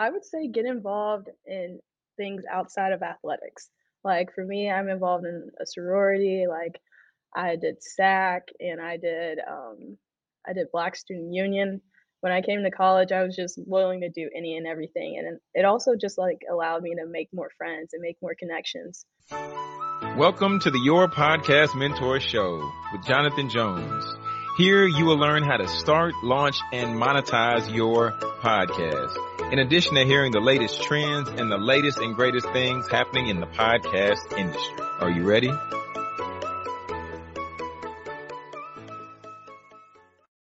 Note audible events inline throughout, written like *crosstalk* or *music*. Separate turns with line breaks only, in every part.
I would say get involved in things outside of athletics. Like for me, I'm involved in a sorority. Like I did SAAC and I did um, I did Black Student Union. When I came to college, I was just willing to do any and everything, and it also just like allowed me to make more friends and make more connections.
Welcome to the Your Podcast Mentor Show with Jonathan Jones. Here you will learn how to start, launch, and monetize your podcast. In addition to hearing the latest trends and the latest and greatest things happening in the podcast industry. Are you ready?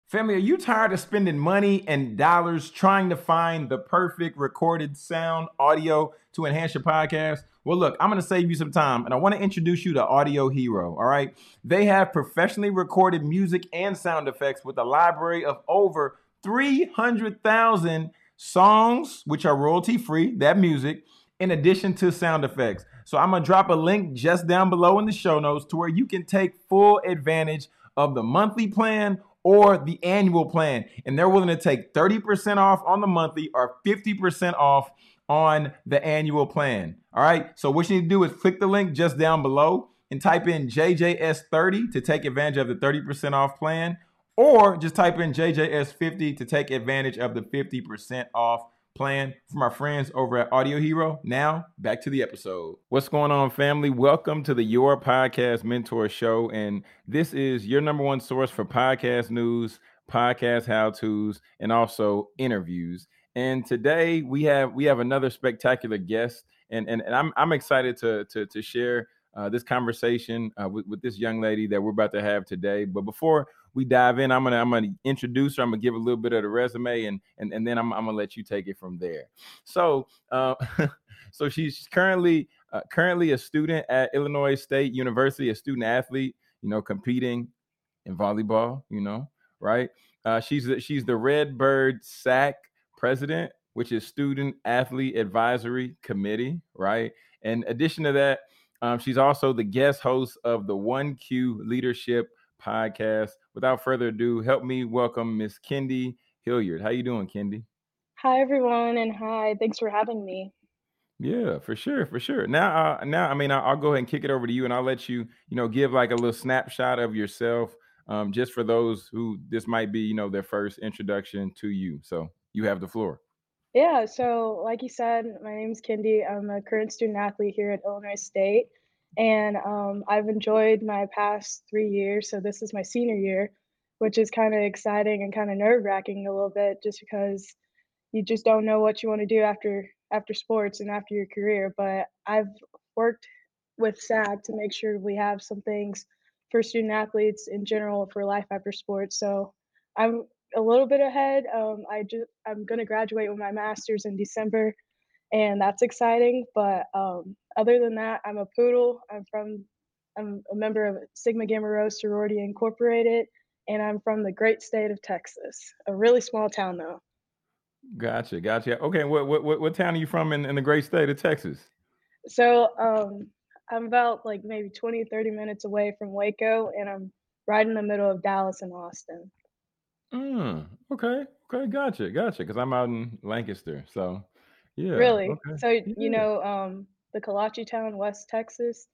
Family, are you tired of spending money and dollars trying to find the perfect recorded sound audio to enhance your podcast? Well, look, I'm going to save you some time and I want to introduce you to Audio Hero. All right. They have professionally recorded music and sound effects with a library of over 300,000 songs, which are royalty free, that music, in addition to sound effects. So I'm going to drop a link just down below in the show notes to where you can take full advantage of the monthly plan or the annual plan. And they're willing to take 30% off on the monthly or 50% off on the annual plan. All right. So what you need to do is click the link just down below and type in JJS30 to take advantage of the 30% off plan, or just type in JJS50 to take advantage of the 50% off plan from our friends over at Audio Hero. Now, back to the episode. What's going on, family? Welcome to the Your Podcast Mentor Show. And this is your number one source for podcast news, podcast how to's, and also interviews. And today we have we have another spectacular guest, and and, and I'm I'm excited to to to share uh, this conversation uh, with, with this young lady that we're about to have today. But before we dive in, I'm gonna I'm gonna introduce her. I'm gonna give a little bit of the resume, and and and then I'm I'm gonna let you take it from there. So uh, *laughs* so she's currently uh, currently a student at Illinois State University, a student athlete. You know, competing in volleyball. You know, right? Uh, she's she's the Redbird SAAC president, which is Student Athlete Advisory Committee, right? In addition to that, um, she's also the guest host of the One Q Leadership Podcast. Without further ado, help me welcome Miss Kendee Hilliard. How you doing, Kendee?
Hi everyone, and hi. Thanks for having me.
Yeah, for sure, for sure. Now, uh, now, I mean, I'll, I'll, go ahead and kick it over to you, and I'll let you, you know, give like a little snapshot of yourself, um, just for those who this might be, you know, their first introduction to you. So, you have the floor.
Yeah, so like you said, my name is Kendee. I'm a current student athlete here at Illinois State, and um, I've enjoyed my past three years. So this is my senior year, which is kind of exciting and kind of nerve wracking a little bit, just because you just don't know what you want to do after after sports and after your career. But I've worked with SAAC to make sure we have some things for student athletes in general for life after sports. So I'm a little bit ahead. Um, I just I'm gonna graduate with my master's in December, and that's exciting. But um, other than that, I'm a poodle. I'm from I'm a member of Sigma Gamma Rho Sorority Incorporated, and I'm from the great state of Texas, a really small town though.
Gotcha, gotcha. Okay, what what what, what town are you from in, in the great state of Texas?
So um, I'm about like maybe 20, 30 minutes away from Waco, and I'm right in the middle of Dallas and Austin.
Mm, okay, okay, gotcha, gotcha. Because I'm out in Lancaster, so yeah,
Really?
okay,
So, you
yeah.
know, um, the Kolache town, West Texas,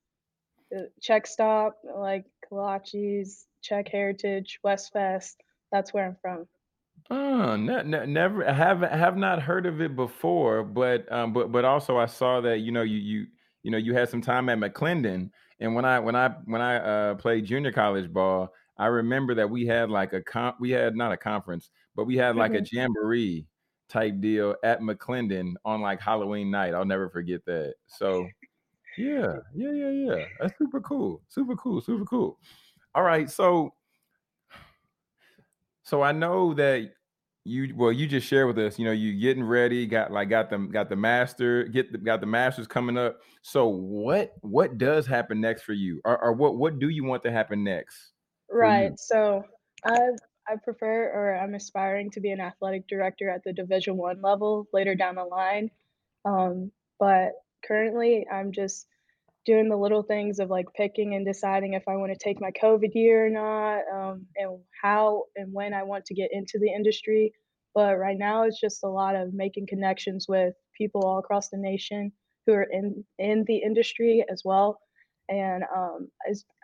the Czech stop, like Kolache's, Czech Heritage, West Fest. That's where I'm from.
Oh, ne- ne- never I have have not heard of it before, but um, but but also I saw that you know you you you know you had some time at McLennan, and when I when I when I uh, played junior college ball, I remember that we had like a comp, we had not a conference, but we had like a
hmm
jamboree type deal at McLennan on like Halloween night. I'll never forget that. So yeah, yeah, yeah, yeah. That's super cool. Super cool. Super cool. All right. So so I know that you well you just shared with us, you know, you getting ready, got like got them got the master, get the, got the masters coming up. So what what does happen next for you? Or, or what what do you want to happen next
Right. So I I prefer or I'm aspiring to be an athletic director at the Division One level later down the line. Um, but currently I'm just doing the little things of like picking and deciding if I want to take my COVID year or not, um, and how and when I want to get into the industry. But right now, it's just a lot of making connections with people all across the nation who are in in the industry as well. And um,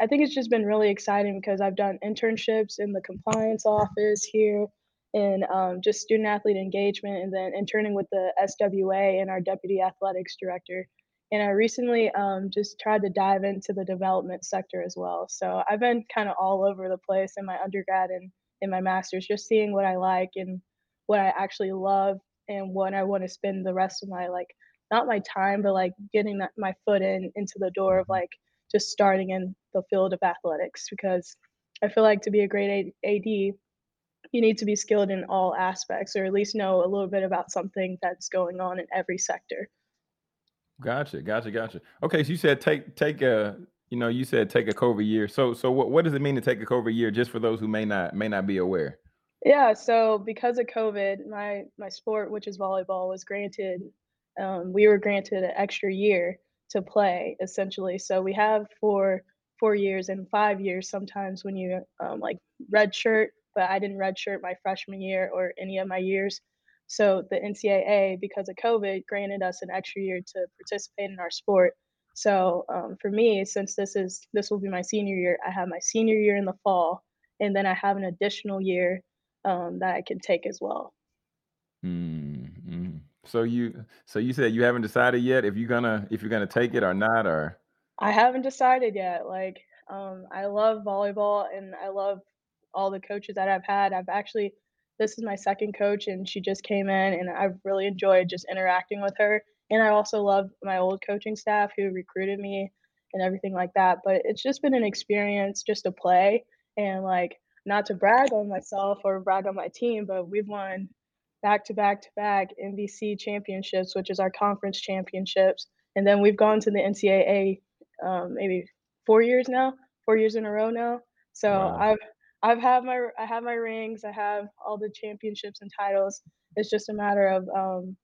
I think it's just been really exciting because I've done internships in the compliance office here in um, just student athlete engagement and then interning with the SWA and our deputy athletics director. And I recently um, just tried to dive into the development sector as well. So I've been kind of all over the place in my undergrad and in my master's, just seeing what I like and what I actually love and what I want to spend the rest of my like not my time, but like getting that, my foot in into the door of
Mm-hmm.
like just starting in the field of athletics because I feel like to be a great AD, you need to be skilled in all aspects or at least know a little bit about something that's going on in every sector.
Gotcha, gotcha, gotcha. Okay, so you said take take a you know you said take a COVID year. So so what what does it mean to take a COVID year? Just for those who may not may not be aware.
Yeah, so because of COVID, my my sport, which is volleyball, was granted um, we were granted an extra year to play essentially. So we have for four years and five years sometimes when you um, like red shirt, but I didn't red shirt my freshman year or any of my years. So the NCAA, because of COVID, granted us an extra year to participate in our sport. So um, for me, since this is this will be my senior year, I have my senior year in the fall, and then I have an additional year um, that I can take as well.
Mm-hmm. So you so you said you haven't decided yet if you're gonna if you're gonna take it or not or
I haven't decided yet. Like, um, I love volleyball and I love all the coaches that I've had. I've actually, this is my second coach and she just came in and I've really enjoyed just interacting with her. And I also love my old coaching staff who recruited me and everything like that. But it's just been an experience just to play and like not to brag on myself or brag on my team, but we've won back to back to back MVC championships, which is our conference championships. And then we've gone to the NCAA um, maybe four years now, four years in a row now. So
wow.
I've I've had my I have my rings, I have all the championships and titles. It's just a matter of um,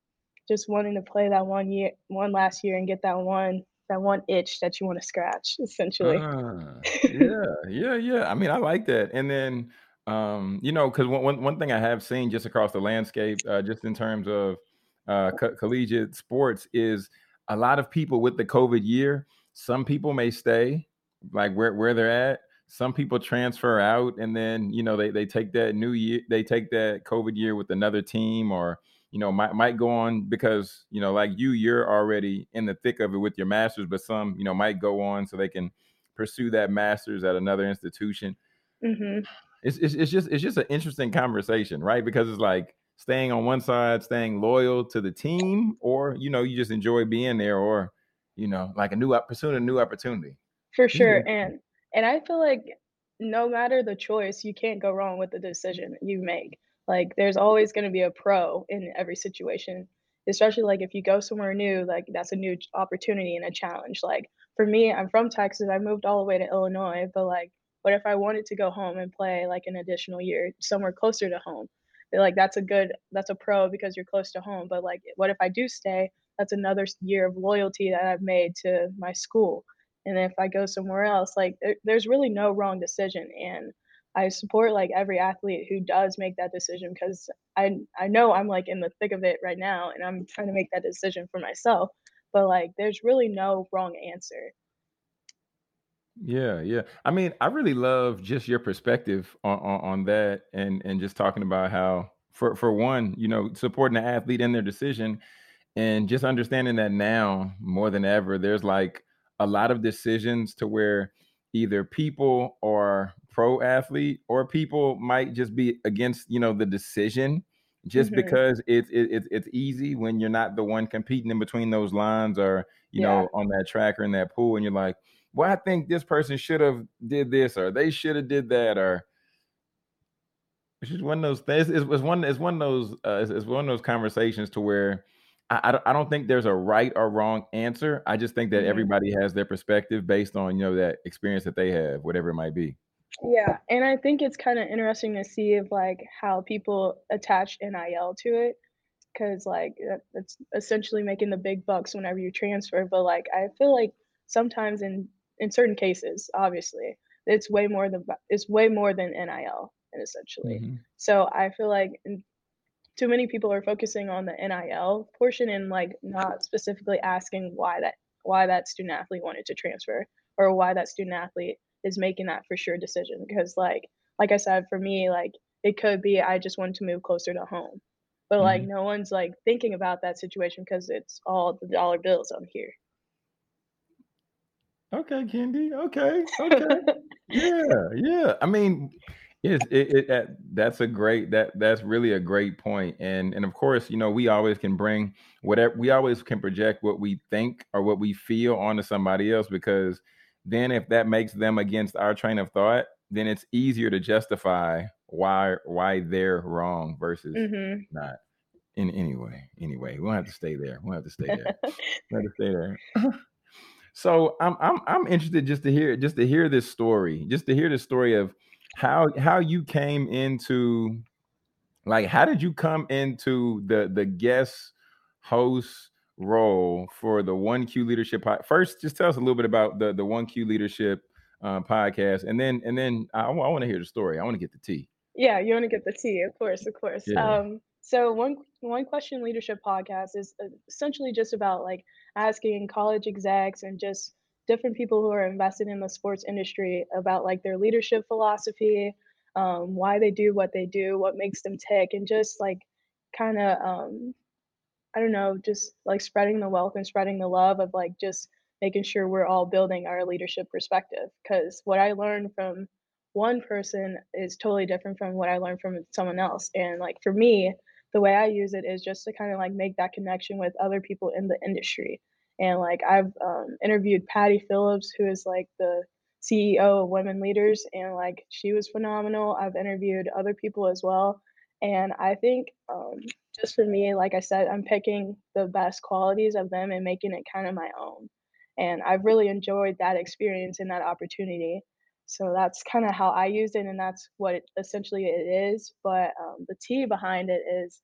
just wanting to play that one year, one last year, and get that one that one itch that you want to scratch, essentially.
Ah, yeah, yeah, yeah. I mean, I like that. And then, um, you know, because one, one thing I have seen just across the landscape, uh, just in terms of uh, co- collegiate sports, is a lot of people with the COVID year. Some people may stay like where where they're at. Some people transfer out, and then you know they they take that new year, they take that COVID year with another team, or you know might might go on because you know like you you're already in the thick of it with your masters but some you know might go on so they can pursue that masters at another institution
hmm
it's it's, it's just it's just an interesting conversation right because it's like staying on one side staying loyal to the team or you know you just enjoy being there or you know like a new op- pursuing a new opportunity
For sure,
interesting
and and I feel like no matter the choice, you can't go wrong with the decision you make. Like there's always going to be a pro in every situation, especially like if you go somewhere new, like that's a new opportunity and a challenge. Like for me, I'm from Texas. I moved all the way to Illinois, but like what if I wanted to go home and play like an additional year somewhere closer to home? Like that's a good that's a pro because you're close to home, but like what if I do stay? That's another year of loyalty that I've made to my school and if I go somewhere else, like there, there's really no wrong decision. And I support like every athlete who does make that decision because I I know I'm like in the thick of it right now and I'm trying to make that decision for myself. But like there's really no wrong answer.
Yeah, yeah. I mean, I really love just your perspective on, on on that and and just talking about how for for one, you know, supporting the athlete in their decision and just understanding that now more than ever there's like a lot of decisions to where either people or pro athlete or people might just be against, you know, the decision just
hmm
because it's it, it's it's easy when you're not the one competing in between those lines or you
Yeah,
know on that track or in that pool and you're like well, I think this person should have did this or they should have did that or it's just one of those things. It's, it's one. It's one of those. Uh, it's, it's one of those conversations to where I, I don't I don't think there's a right or wrong answer. I just think that
hmm
everybody has their perspective based on you know that experience that they have, whatever it might be.
yeah. And I think it's kind of interesting to see if like how people attach NIL to it because like that, that's essentially making the big bucks whenever you transfer. But like I feel like sometimes in in certain cases, obviously, it's way more than it's way more than NIL, and essentially.
hmm
So I feel like too many people are focusing on the NIL portion and like not specifically asking why that why that student athlete wanted to transfer or why that student athlete is making that for sure decision because like like I said for me like it could be I just wanted to move closer to home but like
Mhm.
no one's like thinking about that situation because it's all the dollar bills on here
Okay, Kendee. Okay, okay. *laughs* Yeah, yeah. I mean, it's it, it that that's a great that that's really a great point. And and of course, you know, we always can bring whatever we always can project what we think or what we feel onto somebody else because then if that makes them against our train of thought, then it's easier to justify why why they're wrong versus
mhm
not. In anyway, anyway, we don't have to stay there. We don't have to stay there. We have to stay there. *laughs* *laughs* So I'm I'm I'm interested just to hear just to hear this story, just to hear the story of how how you came into like how did you come into the the guest host role for the One Q Leadership pod? First, just tell us a little bit about the the One Q Leadership uh, podcast, and then and then I, want to hear the story. I want to get the tea.
Yeah, you want to get the tea, of course, of course.
Yeah.
Um, so one one question leadership podcast is uh, essentially just about like asking college execs and just different people who are invested in the sports industry about like their leadership philosophy, um, why they do what they do, what makes them tick, and just like kind of um, I don't know, just like spreading the wealth and spreading the love of like just making sure we're all building our leadership perspective. Because what I learned from one person is totally different from what I learned from someone else. And like for me, the way I use it is just to kind of like make that connection with other people in the industry. And like I've um, interviewed Patti Phillips, who is like the CEO of Women Leaders, and like she was phenomenal. I've interviewed other people as well. And I think um, just for me, like I said, I'm picking the best qualities of them and making it kind of my own. And I've really enjoyed that experience and that opportunity. So that's kind of how I used it, and that's what it, essentially it is. But um, the tea behind it is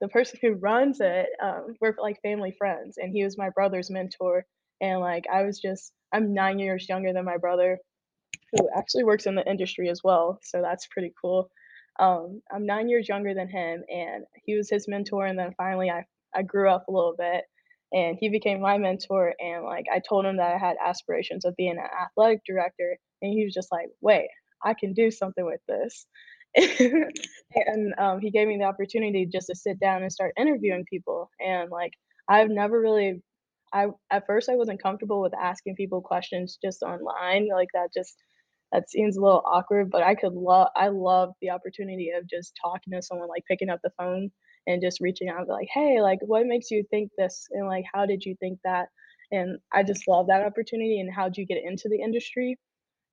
the person who runs it. Um, we're like family friends, and he was my brother's mentor. And like I was just, I'm nine years younger than my brother, who actually works in the industry as well. So that's pretty cool. Um, I'm nine years younger than him, and he was his mentor. And then finally, I I grew up a little bit, and he became my mentor. And like I told him that I had aspirations of being an athletic director, and he was just like, "Wait, I can do something with this." *laughs* and um, he gave me the opportunity just to sit down and start interviewing people. And like I've never really I at first I wasn't comfortable with asking people questions just online. Like that just that seems a little awkward, but I could love I love the opportunity of just talking to someone, like picking up the phone and just reaching out and be like, "Hey, like what makes you think this?" and like, "How did you think that?" And I just love that opportunity and how'd you get into the industry?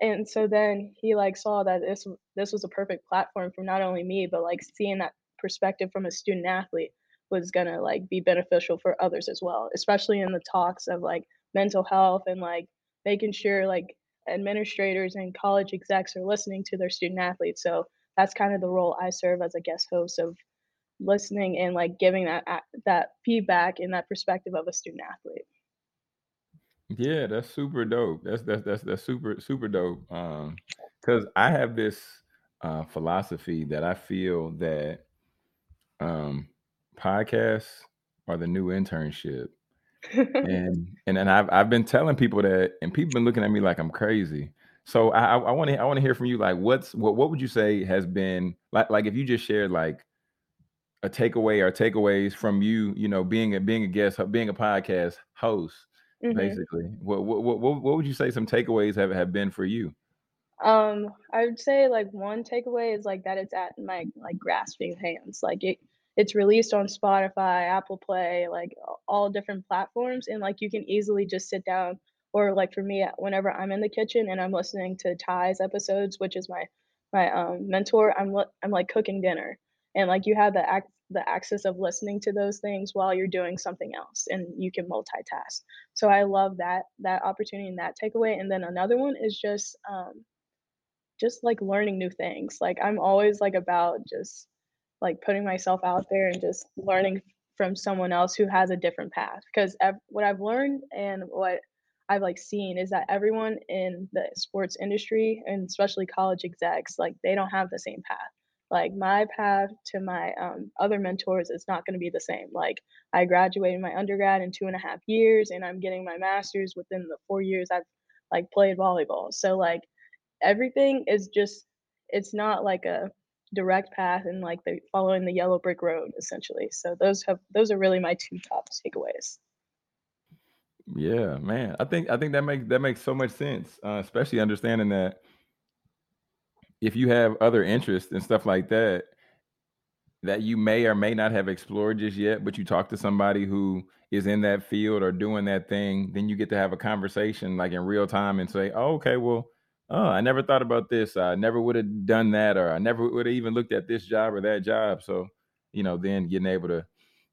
And so then he like saw that this this was a perfect platform for not only me, but like seeing that perspective from a student athlete was gonna like be beneficial for others as well, especially in the talks of like mental health and like making sure like administrators and college execs are listening to their student athletes. So that's kind of the role I serve as a guest host of listening and like giving that that feedback and that perspective of a student athlete.
Yeah, that's super dope. That's that's that's that's super super dope. Um, because I have this uh philosophy that I feel that um podcasts are the new internship. *laughs* And and and I've I've been telling people that and people been looking at me like I'm crazy. So I I want to I want to hear from you like what's what what would you say has been like like if you just shared like a takeaway or takeaways from you, you know, being a being a guest, being a podcast host
hmm
Basically, what what what what what would you say some takeaways have have been for you?
Um, I would say like one takeaway is like that it's at my like grasping hands. Like it it's released on Spotify, Apple Play, like all different platforms and like you can easily just sit down or like for me whenever I'm in the kitchen and I'm listening to Ty's episodes, which is my my um mentor, I'm I'm like cooking dinner and like you have the ac- the access of listening to those things while you're doing something else and you can multitask. So I love that that opportunity and that takeaway. And then another one is just um just like learning new things. Like I'm always like about just like putting myself out there and just learning from someone else who has a different path. Because ev- what I've learned and what I've like seen is that everyone in the sports industry and especially college execs, like they don't have the same path. Like my path to my um, other mentors is not going to be the same. Like I graduated my undergrad in two and a half years, and I'm getting my master's within the four years I've like played volleyball. So like everything is just it's not like a direct path and like the following the yellow brick road essentially. So those have those are really my two top takeaways.
Yeah, man. I think I think that makes that makes so much sense, uh, especially understanding that if you have other interests and stuff like that that you may or may not have explored just yet, but you talk to somebody who is in that field or doing that thing, then you get to have a conversation like in real time and say, "Oh, okay, well, oh, I never thought about this. I never would have done that, or I never would have even looked at this job or that job." So, you know, then getting able to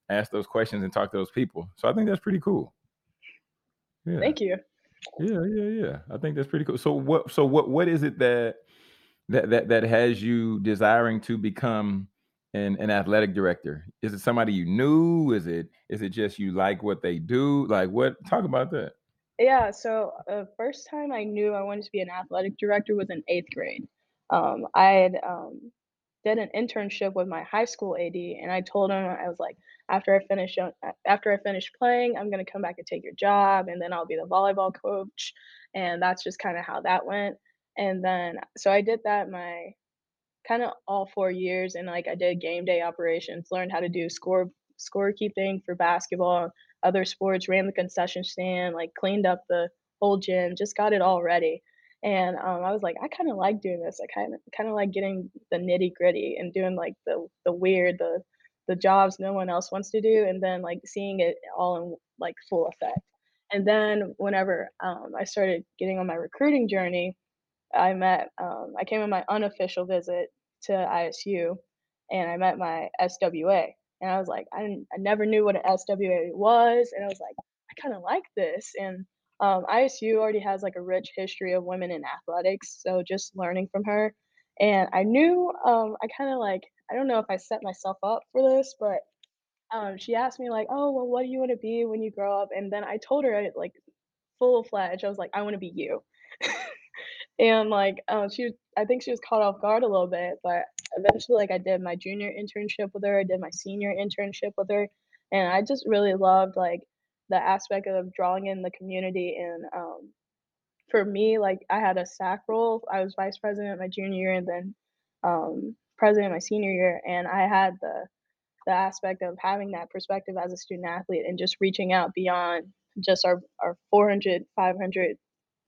ask those questions and talk to those people. So I think that's pretty cool.
Yeah. Thank you.
Yeah, yeah, yeah. I think that's pretty cool. So what so what what is it that that that that has you desiring to become an, an athletic director? Is it somebody you knew? Is it is it just you like what they do? Like what talk about that.
Yeah, so the uh, first time I knew I wanted to be an athletic director was in eighth grade. Um, I had um, did an internship with my high school AD, and I told him I was like, after I finish after I finish playing, I'm gonna come back and take your job, and then I'll be the volleyball coach, and that's just kind of how that went. And then so I did that my kind of all four years, and like I did game day operations, learned how to do score scorekeeping for basketball, other sports, ran the concession stand, like cleaned up the whole gym, just got it all ready. And um, I was like, I kind of like doing this. I kind of kind of like getting the nitty gritty and doing like the the weird, the the jobs no one else wants to do, and then like seeing it all in like full effect. And then whenever um, I started getting on my recruiting journey, I met um, I came on my unofficial visit to ISU, and I met my SWA, and I was like, I I never knew what an SWA was, and I was like, I kind of like this, and um, ISU already has like a rich history of women in athletics, so just learning from her, and I knew um, I kind of like I don't know if I set myself up for this, but um, she asked me like, "Oh, well, what do you want to be when you grow up?" And then I told her like full fledged, I was like, "I want to be you." And like, um, she, I think she was caught off guard a little bit, but eventually, like, I did my junior internship with her, I did my senior internship with her, and I just really loved like the aspect of drawing in the community and um, for me, like I had a SAAC role. I was vice president my junior year, and then um, president my senior year, and I had the the aspect of having that perspective as a student athlete and just reaching out beyond just our our 400 500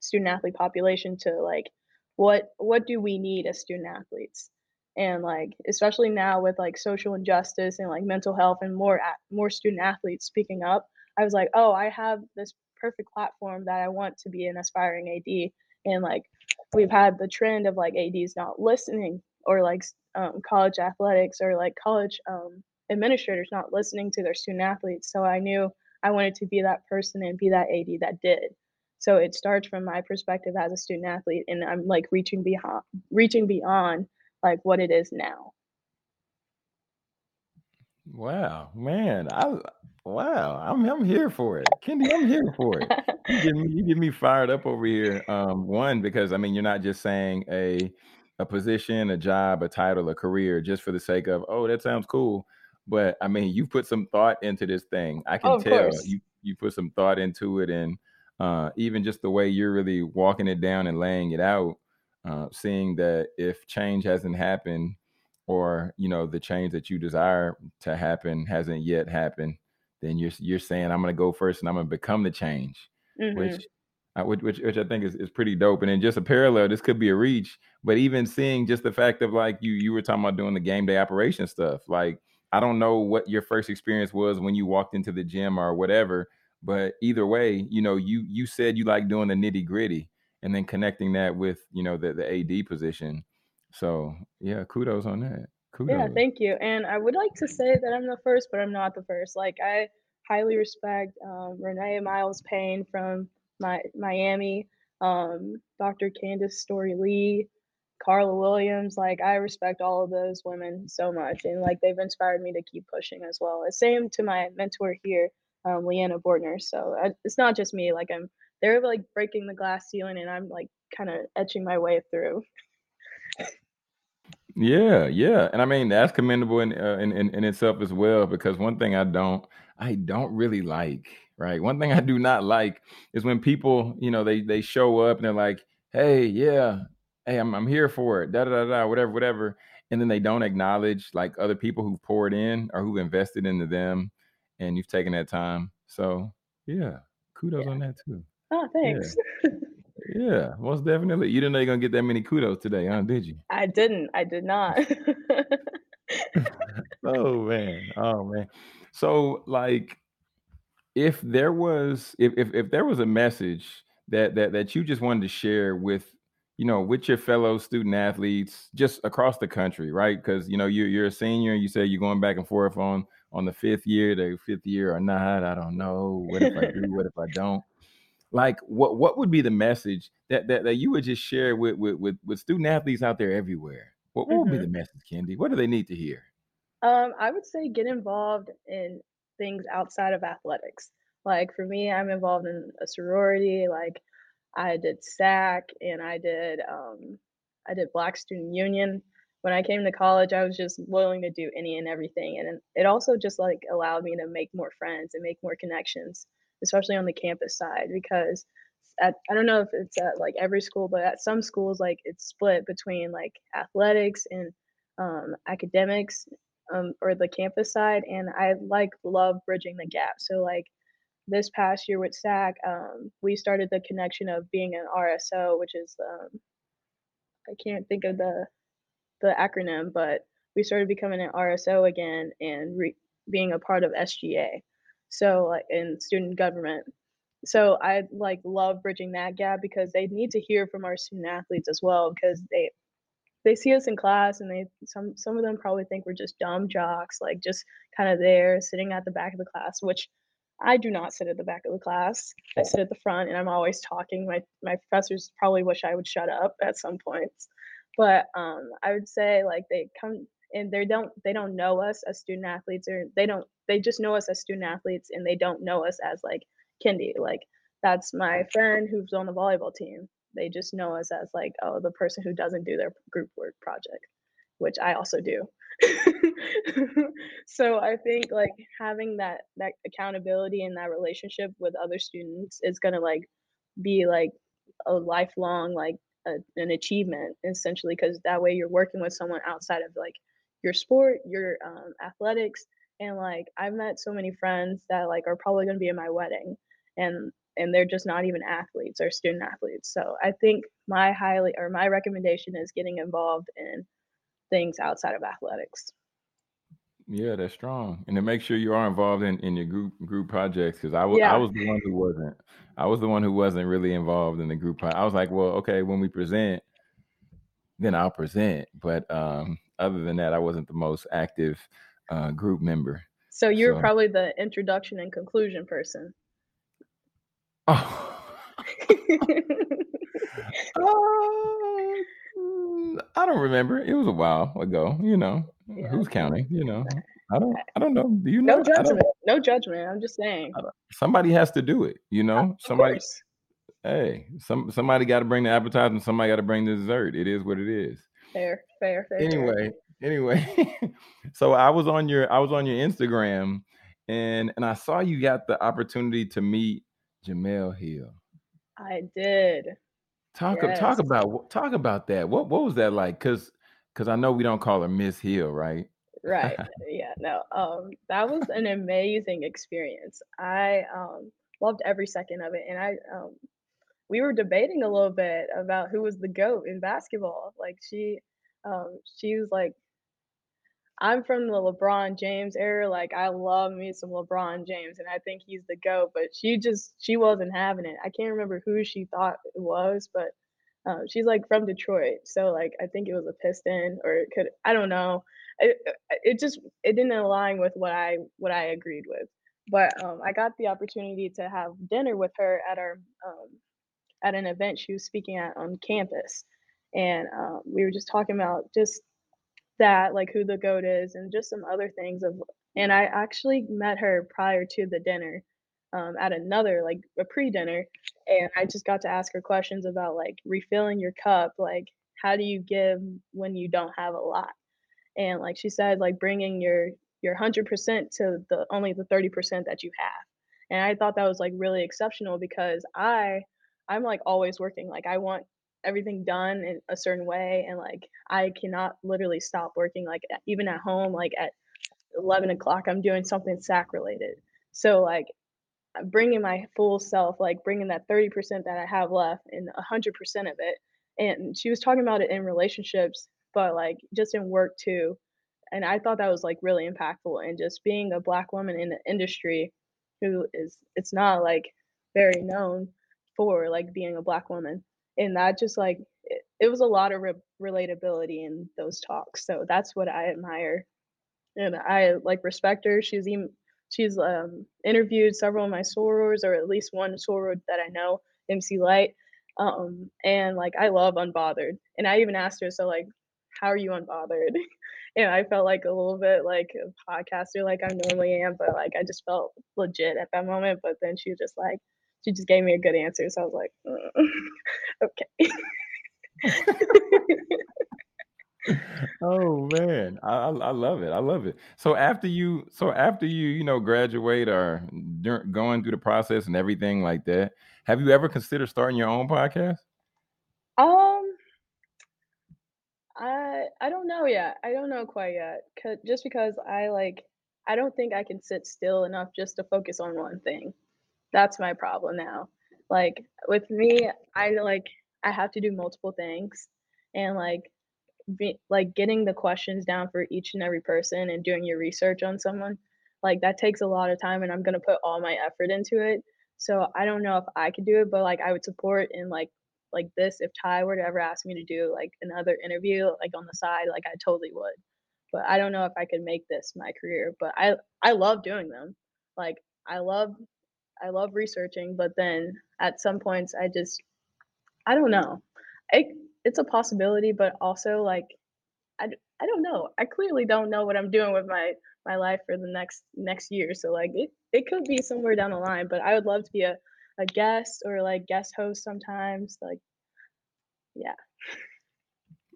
student athlete population to like what what do we need as student athletes and like especially now with like social injustice and like mental health and more more student athletes speaking up i was like oh i have this perfect platform that i want to be an aspiring ad and like we've had the trend of like ads not listening or like um, college athletics or like college um, administrators not listening to their student athletes. So I knew I wanted to be that person and be that AD that did. So it starts from my perspective as a student athlete, and I'm like reaching beyond, reaching beyond like what it is now.
Wow, man, I wow, I'm I'm here for it, Kendee. I'm here for it. You get me, you get me fired up over here. Um, one because I mean you're not just saying a a position, a job, a title, a career just for the sake of, oh, that sounds cool. But I mean, you put some thought into this thing. I can oh, tell course. you you put some thought into it, and uh, even just the way you're really walking it down and laying it out, uh, seeing that if change hasn't happened, or you know the change that you desire to happen hasn't yet happened, then you're you're saying I'm going to go first and I'm going to become the change, mm-hmm. which uh, which, which, which I think is, is pretty dope. And then just a parallel, this could be a reach, but even seeing just the fact of like you you were talking about doing the game day operation stuff. Like I don't know what your first experience was when you walked into the gym or whatever, but either way, you know, you you said you like doing the nitty gritty and then connecting that with you know the the AD position. So yeah, kudos on that. Kudos.
Yeah, thank you. And I would like to say that I'm the first, but I'm not the first. Like I highly respect um, Renee Miles Payne from my Miami, um, Dr. Candice Storey Lee, Carla Williams. Like I respect all of those women so much, and like they've inspired me to keep pushing as well. Same to my mentor here, um, Leanna Bortner. So I, it's not just me. Like I'm, they're like breaking the glass ceiling, and I'm like kind of etching my way through.
Yeah, yeah, and I mean that's commendable in, uh, in in in itself as well. Because one thing I don't, I don't really like, right? One thing I do not like is when people, you know, they they show up and they're like, "Hey, yeah, hey, I'm I'm here for it," da da da da, whatever, whatever, and then they don't acknowledge like other people who poured in or who've invested into them, and you've taken that time. So yeah, kudos
Yeah.
on that too.
Oh,
Yeah,
thanks. *laughs*
yeah, most definitely. You didn't know you're gonna get that many kudos today, huh? Did you?
I didn't. I did not. *laughs*
Oh man, oh man. So like if there was if if, if there was a message that that that you just wanted to share with you know with your fellow student athletes just across the country right because you know you're, you're a senior and you say you're going back and forth on on the fifth year the fifth year or not i don't know what if i do what if i don't like what what would be the message that that, that you would just share with, with with with student athletes out there everywhere what, what would be
Mhm.
the message Kendee what do they need to hear
Um, I would say get involved in things outside of athletics. Like for me, I'm involved in a sorority. Like I did SAAC and I did um, I did Black Student Union. When I came to college, I was just willing to do any and everything, and it also just like allowed me to make more friends and make more connections, especially on the campus side. Because at I don't know if it's at like every school, but at some schools, like it's split between like athletics and um, academics um, or the campus side, and I like love bridging the gap. So like this past year with SAAC, um, we started the connection of being an RSO, which is um, I can't think of the the acronym, but we started becoming an RSO again and re- being a part of SGA. So like in student government. So I like love bridging that gap because they need to hear from our student athletes as well because they they see us in class and they some some of them probably think we're just dumb jocks, like just kind of there sitting at the back of the class, which I do not sit at the back of the class. I sit at the front and I'm always talking. My my professors probably wish I would shut up at some points. But um I would say like they come and they don't they don't know us as student athletes or they don't they just know us as student athletes and they don't know us as like Kendee. Like that's my friend who's on the volleyball team they just know us as like, oh, the person who doesn't do their group work project, which I also do. *laughs* so I think like having that that accountability and that relationship with other students is gonna like be like a lifelong like a, an achievement essentially because that way you're working with someone outside of like your sport, your um, athletics, and like I've met so many friends that like are probably gonna be in my wedding, and and they're just not even athletes or student athletes. So I think my highly or my recommendation is getting involved in things outside of athletics.
Yeah, that's strong. And to make sure you are involved in, in your group group projects, because I was I was the one who wasn't. I was the one who wasn't really involved in the group. pro- I was like, well, okay, when we present, then I'll present. But um, other than that, I wasn't the most active uh, group member.
So you're
So,
probably the introduction and conclusion person.
oh, *laughs* *laughs* uh, mm, I don't remember. It was a while ago. You know,
yeah.
who's counting? You know, I don't. I don't know. Do you
No
know? Don't.
judgment. No judgment. I'm just saying.
Somebody has to do it. You know,
Of
somebody
course.
Hey, some somebody got to bring the appetizer, somebody got to bring the dessert. It is what it is.
Fair, fair, fair.
Anyway, anyway, *laughs* so I was on your I was on your Instagram, and and I saw you got the opportunity to meet Jemele Hill.
I did.
Talk ab- talk about talk about that. What what was that like? Cause cause I know we don't call her Miss Hill, right?
Right. *laughs* Yeah, no. Um, that was an amazing experience. I um loved every second of it. And I um we were debating a little bit about who was the GOAT in basketball. Like she um she was like, I'm from the LeBron James era. Like I love me some LeBron James and I think he's the GOAT, but she just she wasn't having it. I can't remember who she thought it was, but um, she's like from Detroit, so like I think it was a Piston or it could I don't know. It, it just it didn't align with what I what I agreed with. But um, I got the opportunity to have dinner with her at our um, at an event she was speaking at on campus, and um, we were just talking about just that, like who the goat is, and just some other things of. And I actually met her prior to the dinner, um, at another like a pre-dinner, and I just got to ask her questions about like refilling your cup, like how do you give when you don't have a lot? And like she said, like bringing your your 100% to the only the 30% that you have. And I thought that was like really exceptional because I I'm like always working. Like I want everything done in a certain way and like I cannot literally stop working like even at home like at 11 o'clock I'm doing something SAAC related. So like Uh, bringing my full self, like bringing that 30% that I have left and 100% of it. And she was talking about it in relationships, but like just in work too. And I thought that was like really impactful. And just being a black woman in the industry who is, it's not like very known for like being a black woman. And that just like, it, it was a lot of re- relatability in those talks. So that's what I admire. And I like respect her. She's even She's um, interviewed several of my sorors, or at least one soror that I know, MC Lyte. Um, and like I love Unbothered, and I even asked her, so like, how are you unbothered? *laughs* and I felt like a little bit like a podcaster, like I normally am, but like I just felt legit at that moment. But then she was just like, she just gave me a good answer, so I was like, mm, *laughs*
okay. *laughs* oh man, I, I love it. I love it. So after you, so after you, you know, graduate or going through the process and everything like that, have you ever considered starting your own podcast?
Um, I I don't know yet. I don't know quite yet. Cause, just because I like, I don't think I can sit still enough just to focus on one thing. That's my problem now. Like with me, I like I have to do multiple things, and like be, like getting the questions down for each and every person and doing your research on someone like that takes a lot of time and i'm going to put all my effort into it. So i don't know if i could do it but like i would support in like like this if ty were to ever ask me to do like another interview like on the side like i totally would. But i don't know if i could make this my career but i i love doing them. Like i love i love researching but then at some points i just i don't know. It, it's a possibility, but also like I, I don't know. I clearly don't know what I'm doing with my my life for the next next year. So like it it could be somewhere down the line, but I would love to be a a guest or like guest host sometimes. Like yeah.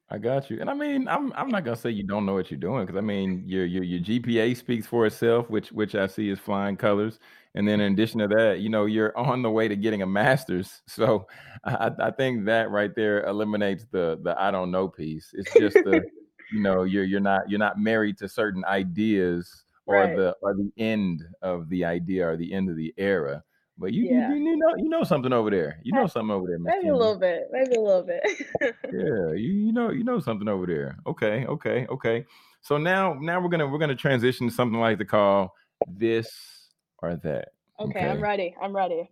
I got you. And I mean, I'm I'm not gonna say you don't know what you're doing because I mean your your your GPA speaks for itself, which which I see is flying colors. And then in addition to that, you know, you're *laughs* on the way to getting a master's. So I, I think that right there eliminates the the I don't know piece. It's just the *laughs* you know you're you're not you're not married to certain ideas or right. the or the end of the idea or the end of the era. But you, yeah. you, you know you know something over there. You know something over there,
Ms. Maybe a little bit. Maybe a little bit. *laughs*
yeah, you, you know you know something over there. Okay, okay, okay. So now now we're gonna we're gonna transition to something like to call this or that.
Okay, okay, I'm ready. I'm ready.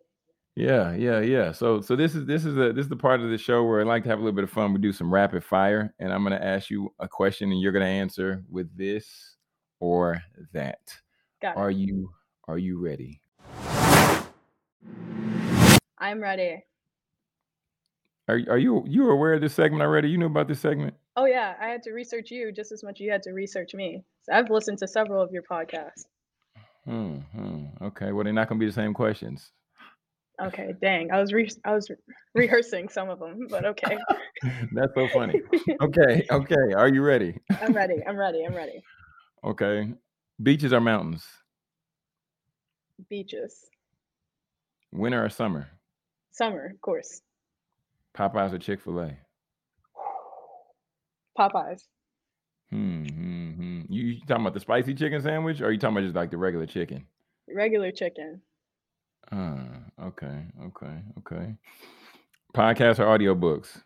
Yeah, yeah, yeah. So so this is this is a this is the part of the show where I like to have a little bit of fun. We do some rapid fire, and I'm gonna ask you a question, and you're gonna answer with this or that.
Got
are you are you ready?
I'm ready.
Are are you you aware of this segment already? You knew about this segment?
Oh yeah, I had to research you just as much as you had to research me. So I've listened to several of your podcasts.
Hmm, hmm. Okay. Well, they're not gonna be the same questions.
Okay. Dang. I was re- I was rehearsing some of them, but okay. *laughs*
That's so funny. *laughs* Okay. Okay. Are you ready?
I'm ready. I'm ready. I'm ready.
Okay. Beaches or mountains?
Beaches.
Winter or summer?
Summer, of course.
Popeyes or Chick Fil A? *sighs*
Popeyes.
Hmm, hmm, hmm. You, you talking about the spicy chicken sandwich, or are you talking about just like the regular chicken?
Regular chicken.
Uh, okay, okay, okay. Podcasts or audiobooks?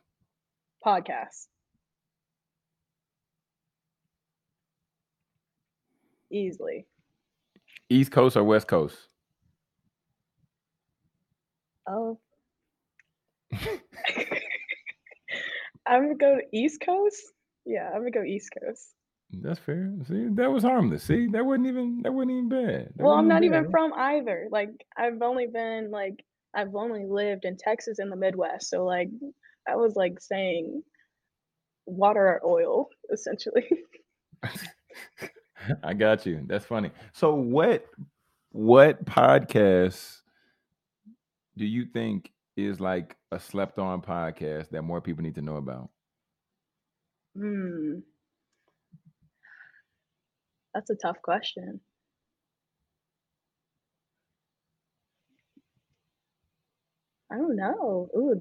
Podcasts. Easily.
East Coast or West Coast?
Oh, *laughs* I'm gonna go East Coast. Yeah, I'm gonna go East Coast.
That's fair. See, that was harmless. See, that wasn't even that wasn't even bad. That
well, I'm not
bad.
even from either. Like, I've only been like I've only lived in Texas in the Midwest. So like, I was like saying water or oil essentially. *laughs*
I got you. That's funny. So what what podcasts do you think is like a slept on podcast that more people need to know about?
Hmm. That's a tough question. I don't know. Ooh,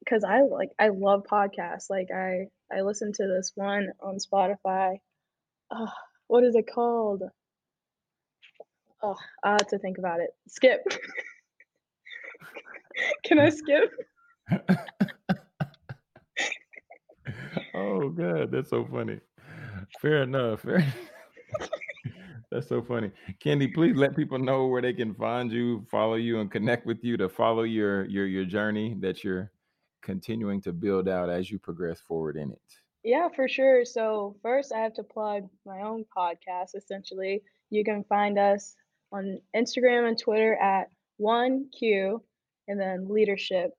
because I like I love podcasts. Like I I listen to this one on Spotify. Uh, what is it called? Oh, I have to think about it. Skip. *laughs* *laughs* Can I skip? *laughs*
oh god, that's so funny. Fair enough. Fair. *laughs* That's so funny. Kendee, please let people know where they can find you, follow you, and connect with you to follow your your your journey that you're continuing to build out as you progress forward in it.
Yeah, for sure. So first I have to plug my own podcast essentially. You can find us on Instagram and Twitter at 1Q and then leadership.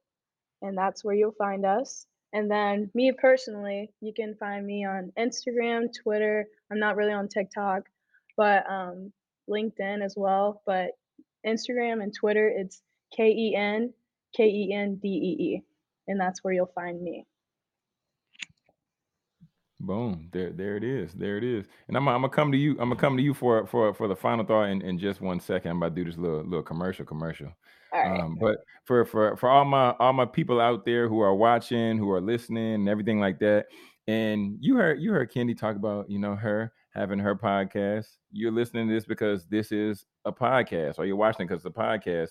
And that's where you'll find us. And then me personally, you can find me on Instagram, Twitter. I'm not really on TikTok, but um, LinkedIn as well. But Instagram and Twitter, it's K E N K E N D E E, and that's where you'll find me.
Boom. There, there it is. There it is. And I'm, I'm gonna come to you. I'm gonna come to you for for for the final thought in, in just one second. I'm about to do this little little commercial commercial.
Right.
Um, but for for for all my all my people out there who are watching, who are listening, and everything like that. And you heard you heard Kendee talk about you know her having her podcast. You're listening to this because this is a podcast, or you're watching because it's a podcast.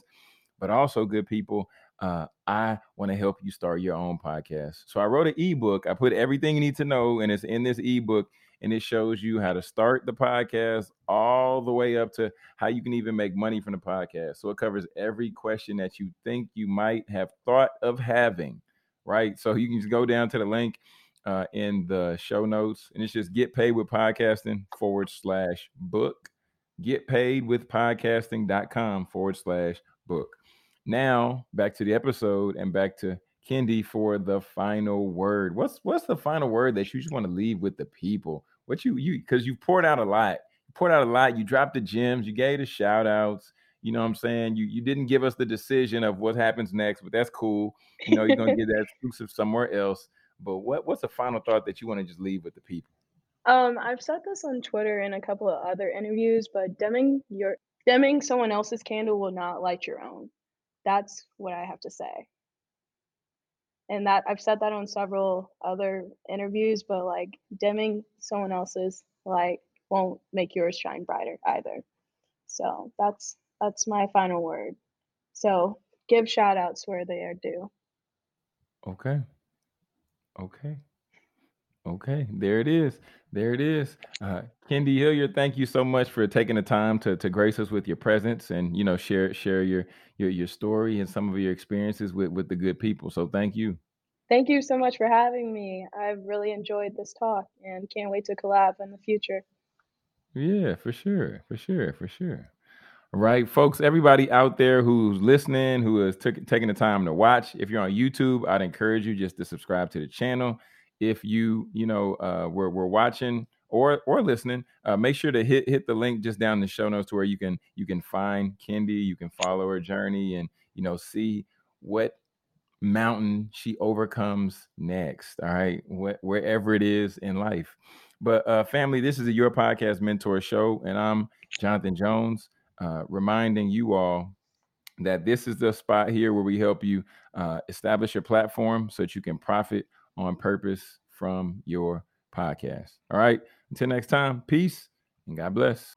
But also, good people, uh, I want to help you start your own podcast. So I wrote an ebook. I put everything you need to know, and it's in this ebook, and it shows you how to start the podcast all the way up to how you can even make money from the podcast. So it covers every question that you think you might have thought of having, right? So you can just go down to the link uh, in the show notes, and it's just get paid with podcasting forward slash book. Get paid with podcasting.com forward slash book. Now back to the episode and back to Kendee for the final word. What's what's the final word that you just want to leave with the people? What you you because you poured out a lot. You poured out a lot. You dropped the gems. You gave the shout outs. You know what I'm saying? You you didn't give us the decision of what happens next, but that's cool. You know, you're gonna get that exclusive somewhere else. But what what's the final thought that you want to just leave with the people?
Um, I've said this on Twitter and a couple of other interviews, but dimming your dimming someone else's candle will not light your own. That's what I have to say. And that I've said that on several other interviews, but like dimming someone else's light won't make yours shine brighter either. So that's that's my final word. So give shout outs where they are due.
Okay. Okay. Okay, there it is. There it is. Uh, Kendee Hilliard, thank you so much for taking the time to to grace us with your presence and you know share share your your your story and some of your experiences with with the good people. So thank you.
Thank you so much for having me. I've really enjoyed this talk and can't wait to collab in the future.
Yeah, for sure, for sure, for sure. All right, folks, everybody out there who's listening, who is t- taking the time to watch, if you're on YouTube, I'd encourage you just to subscribe to the channel if you you know uh, were, were watching or or listening, uh, make sure to hit hit the link just down in the show notes to where you can you can find Kendee, you can follow her journey, and you know see what mountain she overcomes next. All right, Wh- wherever it is in life. But uh, family, this is a Your Podcast Mentor Show, and I'm Jonathan Jones, uh, reminding you all that this is the spot here where we help you uh, establish your platform so that you can profit on purpose from your podcast. All right. Until next time, peace and God bless.